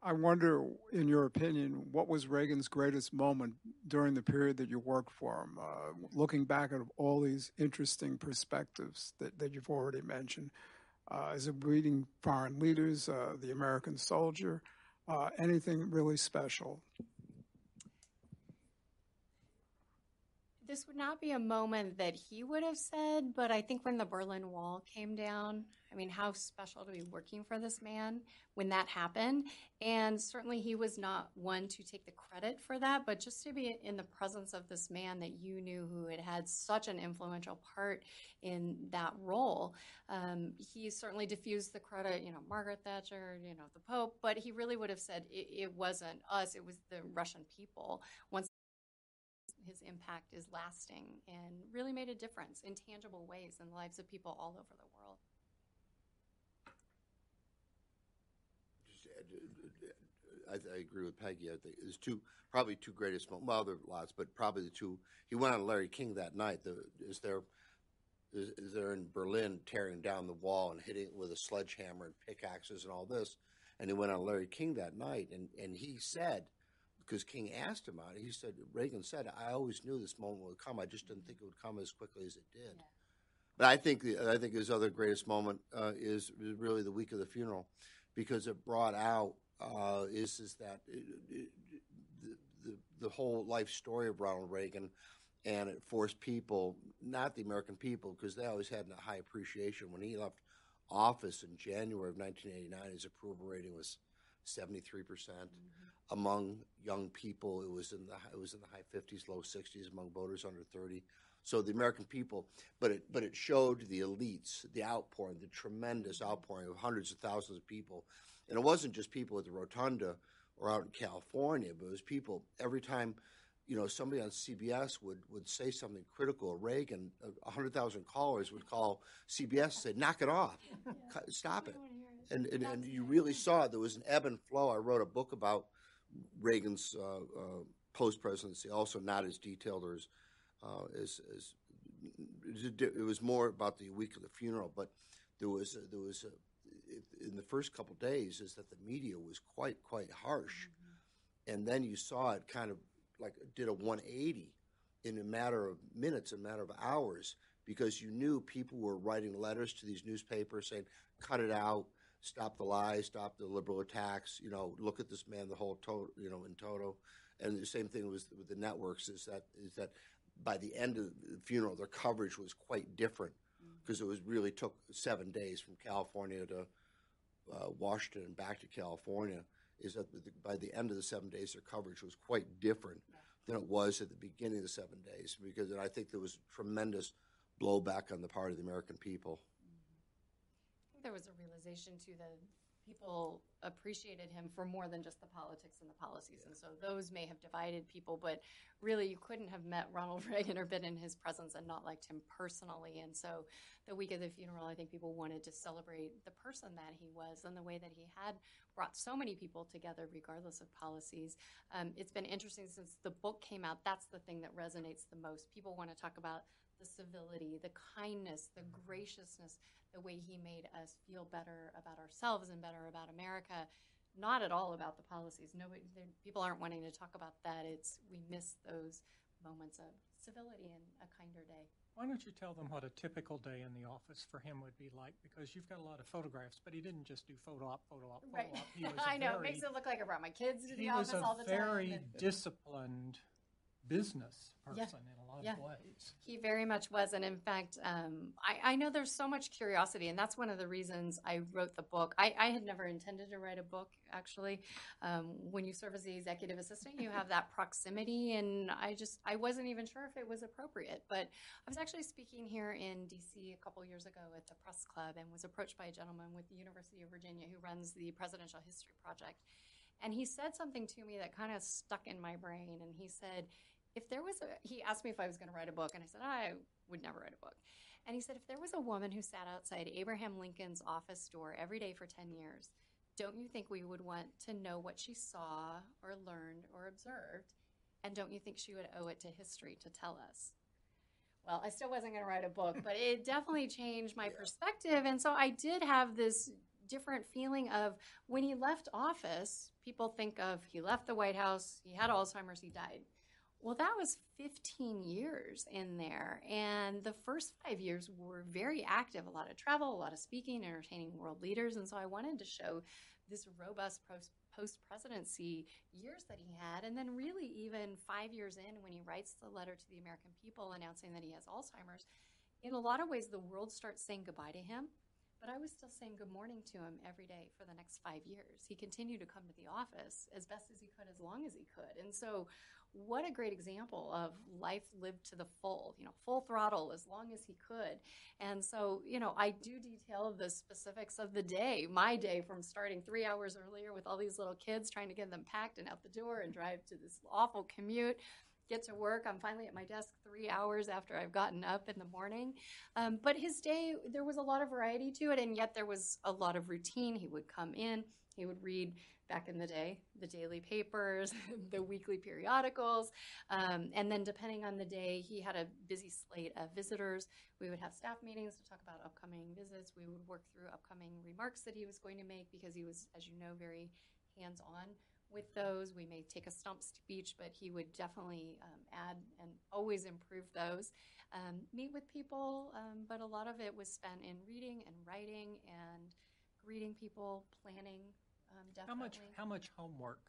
S5: I wonder, in your opinion, what was Reagan's greatest moment during the period that you worked for him? Uh, looking back at all these interesting perspectives that, that you've already mentioned, uh, is it reading foreign leaders, uh, the American soldier, uh, anything really special?
S3: This would not be a moment that he would have said, but I think when the Berlin Wall came down, I mean, how special to be working for this man when that happened. And certainly he was not one to take the credit for that, but just to be in the presence of this man that you knew who had had such an influential part in that role. Um, he certainly diffused the credit, you know, Margaret Thatcher, you know, the Pope, but he really would have said it, it wasn't us, it was the Russian people. Once his impact is lasting and really made a difference in tangible ways in the lives of people all over the world.
S4: I, I, agree with Peggy. I think there's two, probably two greatest moments. Well, there are lots, but probably the two. He went on Larry King that night. The, is there, is, is there in Berlin tearing down the wall and hitting it with a sledgehammer and pickaxes and all this? And he went on Larry King that night, and and he said, because King asked him on it, he said Reagan said, "I always knew this moment would come. I just didn't think it would come as quickly as it did." Yeah. But I think I think his other greatest moment uh, is really the week of the funeral, because it brought out uh, is is that it, it, the, the, the whole life story of Ronald Reagan, and it forced people, not the American people, because they always had a high appreciation when he left office in January of 1989. His approval rating was 73 percent. Mm-hmm. Among young people, it was in the it was in the high 50s, low 60s among voters under 30. So the American people, but it but it showed the elites, the outpouring, the tremendous outpouring of hundreds of thousands of people and it wasn't just people at the rotunda or out in California, but it was people every time, you know, somebody on CBS would, would say something critical of Reagan, 100,000 callers would call CBS and say, knock it off, stop it. And, and, and, you really saw it. There was an ebb and flow. I wrote a book about Reagan's uh, uh, post presidency, also not as detailed or as, uh, as, as, it was more about the week of the funeral, but there was there was a, in the first couple days is that the media was quite quite harsh, mm-hmm. and then you saw it kind of like did a 180 in a matter of minutes, a matter of hours, because you knew people were writing letters to these newspapers saying, "Cut it out." Stop the lies, stop the liberal attacks. You know, look at this man, the whole total, you know, in toto. And the same thing was with the networks. Is that is that by the end of the funeral, their coverage was quite different because mm-hmm. it was really took seven days from California to uh, Washington and back to California is that the, by the end of the seven days, their coverage was quite different than it was at the beginning of the seven days because I think there was tremendous blowback on the part of the American people.
S3: I think there was a realization to that people appreciated him for more than just the politics and the policies. And so those may have divided people, but really you couldn't have met Ronald Reagan or been in his presence and not liked him personally. And so the week of the funeral, I think people wanted to celebrate the person that he was and the way that he had brought so many people together, regardless of policies. Um, it's been interesting since the book came out. That's the thing that resonates the most. People want to talk about the civility, the kindness, the graciousness, the way he made us feel better about ourselves and better about America. Not at all about the policies. Nobody, there- people aren't wanting to talk about that. It's we miss those moments of civility and a kinder day.
S2: Why don't you tell them what a typical day in the office for him would be like? Because you've got a lot of photographs, but he didn't just do photo op, photo op, photo
S3: Right.
S2: op. He was
S3: I know. it makes it look like I brought my kids to the
S2: he
S3: office all the time.
S2: He
S3: was a very
S2: disciplined business
S3: Yeah.
S2: person in a lot
S3: Yeah.
S2: of ways.
S3: He very much was. And in fact, um, I, I know there's so much curiosity, and that's one of the reasons I wrote the book. I, I had never intended to write a book, actually. Um, when you serve as the executive assistant, you have that proximity, and I just, I wasn't even sure if it was appropriate. But I was actually speaking here in DC a couple years ago at the Press Club and was approached by a gentleman with the University of Virginia who runs the Presidential History Project. And he said something to me that kind of stuck in my brain. And he said, if there was a, he asked me if I was going to write a book, and I said, I would never write a book. And he said, if there was a woman who sat outside Abraham Lincoln's office door every day for 10 years, don't you think we would want to know what she saw or learned or observed? And don't you think she would owe it to history to tell us? Well, I still wasn't going to write a book, but it definitely changed my perspective. And so I did have this different feeling of when he left office, people think of he left the White House, he had Alzheimer's, he died. Well, that was 15 years in there. And the first five years were very active a lot of travel, a lot of speaking, entertaining world leaders. And so I wanted to show this robust post presidency years that he had. And then, really, even five years in, when he writes the letter to the American people announcing that he has Alzheimer's, in a lot of ways, the world starts saying goodbye to him. But I was still saying good morning to him every day for the next five years. He continued to come to the office as best as he could, as long as he could. And so, what a great example of life lived to the full, you know, full throttle as long as he could. And so, you know, I do detail the specifics of the day, my day from starting three hours earlier with all these little kids, trying to get them packed and out the door and drive to this awful commute get to work. I'm finally at my desk three hours after I've gotten up in the morning. Um, but his day, there was a lot of variety to it, and yet there was a lot of routine. He would come in, he would read back in the day the daily papers, the weekly periodicals, um, and then depending on the day, he had a busy slate of visitors. We would have staff meetings to talk about upcoming visits. We would work through upcoming remarks that he was going to make because he was, as you know, very hands on with those. We may take a stump speech, but he would definitely um, add and always improve those. Um, meet with people, um, but a lot of it was spent in reading and writing and greeting people, planning. Um,
S2: How much, how much homework?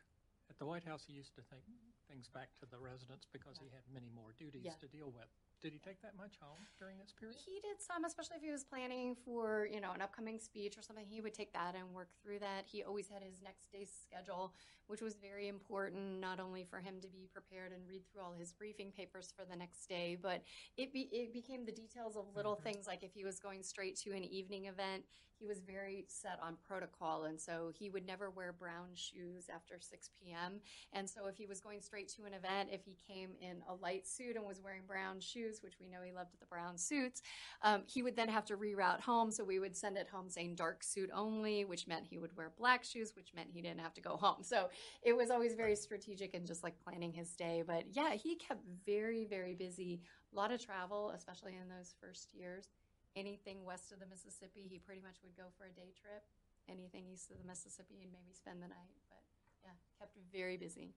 S2: At the White House, he used to take things back to the residence because he had many more duties
S3: Yeah.
S2: to deal with. Did he take that much home during this period?
S3: He did some, especially if he was planning for, you know, an upcoming speech or something. He would take that and work through that. He always had his next day's schedule, which was very important, not only for him to be prepared and read through all his briefing papers for the next day, but it, be, it became the details of little mm-hmm. things like if he was going straight to an evening event, he was very set on protocol. And so he would never wear brown shoes after 6 p.m. And so if he was going straight to an event, if he came in a light suit and was wearing brown shoes, which we know he loved the brown suits, um, he would then have to reroute home. So we would send it home saying dark suit only, which meant he would wear black shoes, which meant he didn't have to go home. So it was always very strategic and just like planning his day. But yeah, he kept very, very busy. A lot of travel, especially in those first years. Anything west of the Mississippi, he pretty much would go for a day trip. Anything east of the Mississippi, and maybe spend the night. But yeah, kept very busy.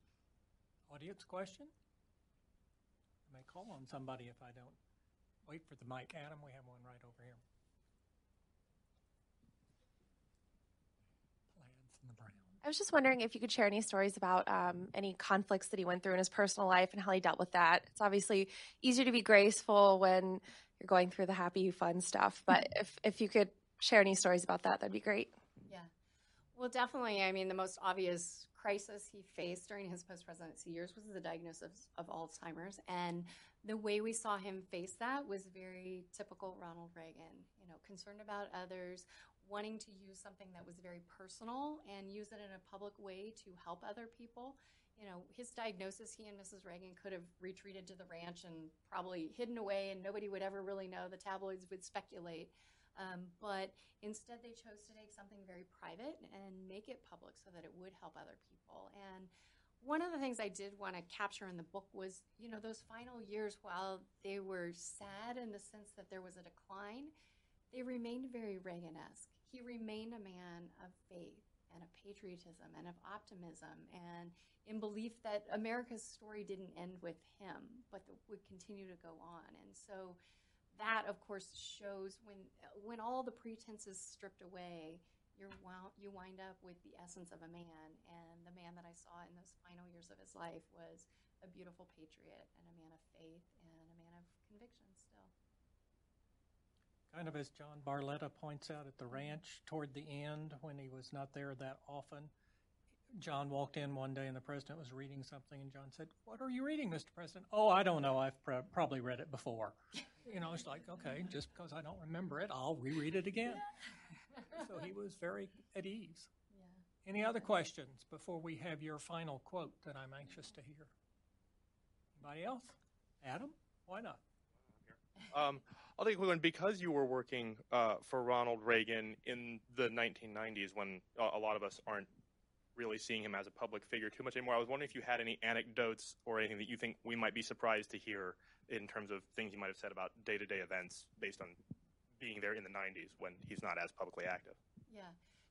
S2: Audience question? I may call on somebody if I don't. Wait for the mic. Adam, we have one right over here. Plaids and the brown.
S6: I was just wondering if you could share any stories about um, any conflicts that he went through in his personal life and how he dealt with that. It's obviously easier to be graceful when you're going through the happy, fun stuff, but if, if you could share any stories about that, that'd be great.
S3: Well, definitely. I mean, the most obvious crisis he faced during his post presidency years was the diagnosis of Alzheimer's. And the way we saw him face that was very typical Ronald Reagan, you know, concerned about others, wanting to use something that was very personal and use it in a public way to help other people. You know, his diagnosis, he and Mrs. Reagan could have retreated to the ranch and probably hidden away, and nobody would ever really know. The tabloids would speculate. Um, but instead, they chose to take something very private and make it public so that it would help other people. And one of the things I did want to capture in the book was, you know, those final years, while they were sad in the sense that there was a decline, they remained very Reagan esque. He remained a man of faith and of patriotism and of optimism and in belief that America's story didn't end with him, but would continue to go on. And so that, of course, shows when, when all the pretenses stripped away, you're wound, you wind up with the essence of a man. And the man that I saw in those final years of his life was a beautiful patriot and a man of faith and a man of conviction still.
S2: Kind of as John Barletta points out at the mm-hmm. ranch toward the end when he was not there that often. John walked in one day and the president was reading something, and John said, What are you reading, Mr. President? Oh, I don't know. I've pr- probably read it before. you know, it's like, okay, just because I don't remember it, I'll reread it again. so he was very at ease.
S3: Yeah.
S2: Any other questions before we have your final quote that I'm anxious to hear? Anybody else? Adam? Why not?
S7: Um, I'll take a quick one. Because you were working uh, for Ronald Reagan in the 1990s, when a lot of us aren't really seeing him as a public figure too much anymore, I was wondering if you had any anecdotes or anything that you think we might be surprised to hear in terms of things he might have said about day to day events based on being there in the 90s when he's not as publicly active.
S3: Yeah.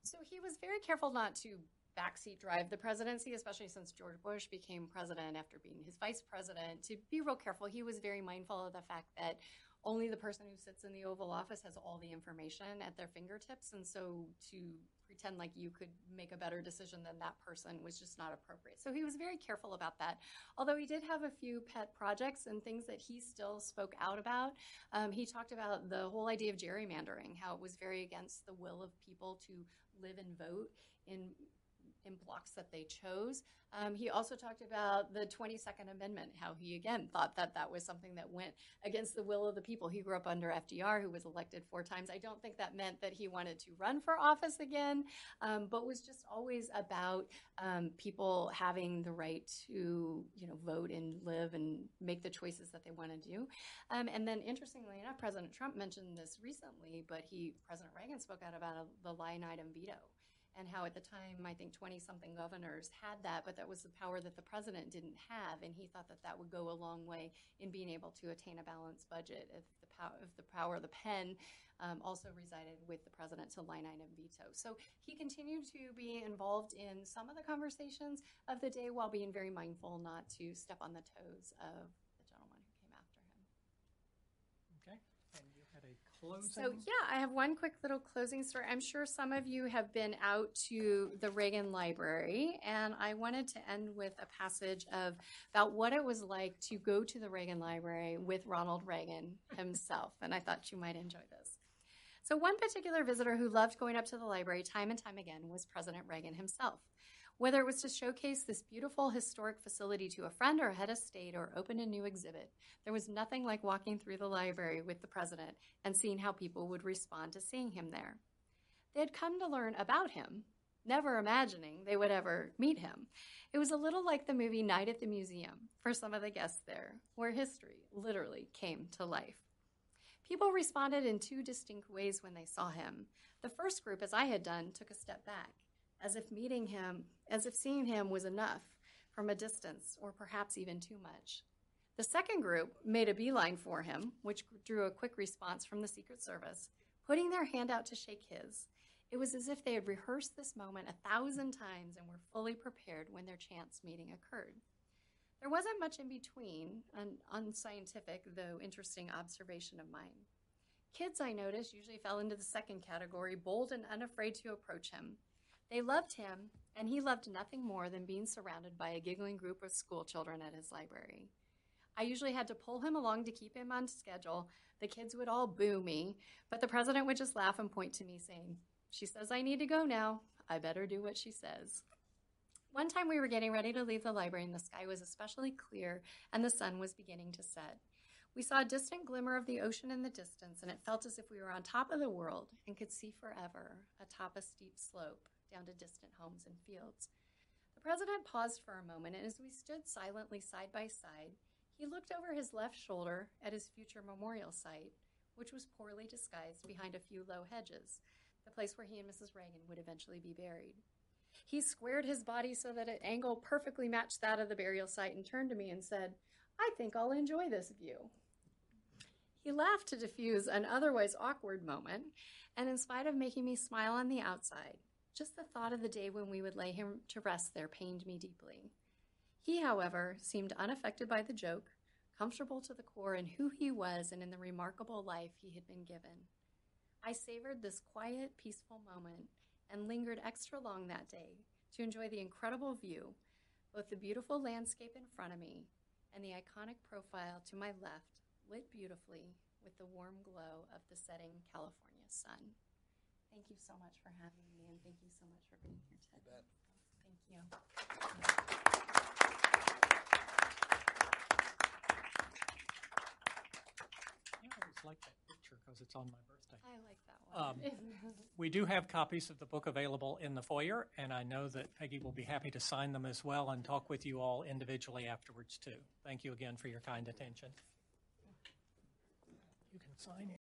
S3: So he was very careful not to backseat drive the presidency, especially since George Bush became president after being his vice president, to be real careful. He was very mindful of the fact that only the person who sits in the Oval Office has all the information at their fingertips. And so to pretend like you could make a better decision than that person was just not appropriate. So he was very careful about that. Although he did have a few pet projects and things that he still spoke out about. Um, he talked about the whole idea of gerrymandering, how it was very against the will of people to live and vote in in blocks that they chose. Um, he also talked about the 22nd Amendment, how he again thought that that was something that went against the will of the people. He grew up under FDR, who was elected four times. I don't think that meant that he wanted to run for office again, um, but was just always about um, people having the right to, you know, vote and live and make the choices that they want to do. Um, and then, interestingly enough, President Trump mentioned this recently, but he, President Reagan, spoke out about a, the line item veto and how at the time I think 20 something governors had that, but that was the power that the president didn't have, and he thought that that would go a long way in being able to attain a balanced budget if the power if the power of the pen um, also resided with the president to line item veto. So he continued to be involved in some of the conversations of the day while being very mindful not to step on the toes of the gentleman who came after him.
S2: Okay. And you had a closing.
S3: So, yeah, I have one quick little closing story. I'm sure some of you have been out to the Reagan Library, and I wanted to end with a passage of about what it was like to go to the Reagan Library with Ronald Reagan himself, and I thought you might enjoy this. So, one particular visitor who loved going up to the library time and time again was President Reagan himself. Whether it was to showcase this beautiful historic facility to a friend or a head of state or open a new exhibit, there was nothing like walking through the library with the president and seeing how people would respond to seeing him there. They had come to learn about him, never imagining they would ever meet him. It was a little like the movie Night at the Museum for some of the guests there, where history literally came to life. People responded in two distinct ways when they saw him. The first group, as I had done, took a step back as if meeting him, as if seeing him was enough from a distance, or perhaps even too much. The second group made a beeline for him, which drew a quick response from the Secret Service, putting their hand out to shake his. It was as if they had rehearsed this moment a thousand times and were fully prepared when their chance meeting occurred. There wasn't much in between, an unscientific, though interesting observation of mine. Kids, I noticed, usually fell into the second category, bold and unafraid to approach him. They loved him, and he loved nothing more than being surrounded by a giggling group of school children at his library. I usually had to pull him along to keep him on schedule. The kids would all boo me, but the president would just laugh and point to me, saying, She says I need to go now. I better do what she says. One time we were getting ready to leave the library, and the sky was especially clear, and the sun was beginning to set. We saw a distant glimmer of the ocean in the distance, and it felt as if we were on top of the world and could see forever atop a steep slope down to distant homes and fields. The president paused for a moment, and as we stood silently side by side, he looked over his left shoulder at his future memorial site, which was poorly disguised behind a few low hedges, the place where he and Mrs. Reagan would eventually be buried. He squared his body so that an angle perfectly matched that of the burial site and turned to me and said, I think I'll enjoy this view. He laughed to diffuse an otherwise awkward moment, and in spite of making me smile on the outside, just the thought of the day when we would lay him to rest there pained me deeply. He, however, seemed unaffected by the joke, comfortable to the core in who he was and in the remarkable life he had been given. I savored this quiet, peaceful moment and lingered extra long that day to enjoy the incredible view, both the beautiful landscape in front of me and the iconic profile to my left, lit beautifully with the warm glow of the setting California sun. Thank you so much for having me, and thank you so much for being here today. Thank you.
S2: I always like that picture because it's on my birthday.
S3: I like that one.
S2: Um, we do have copies of the book available in the foyer, and I know that Peggy will be happy to sign them as well and talk with you all individually afterwards, too. Thank you again for your kind attention. You can sign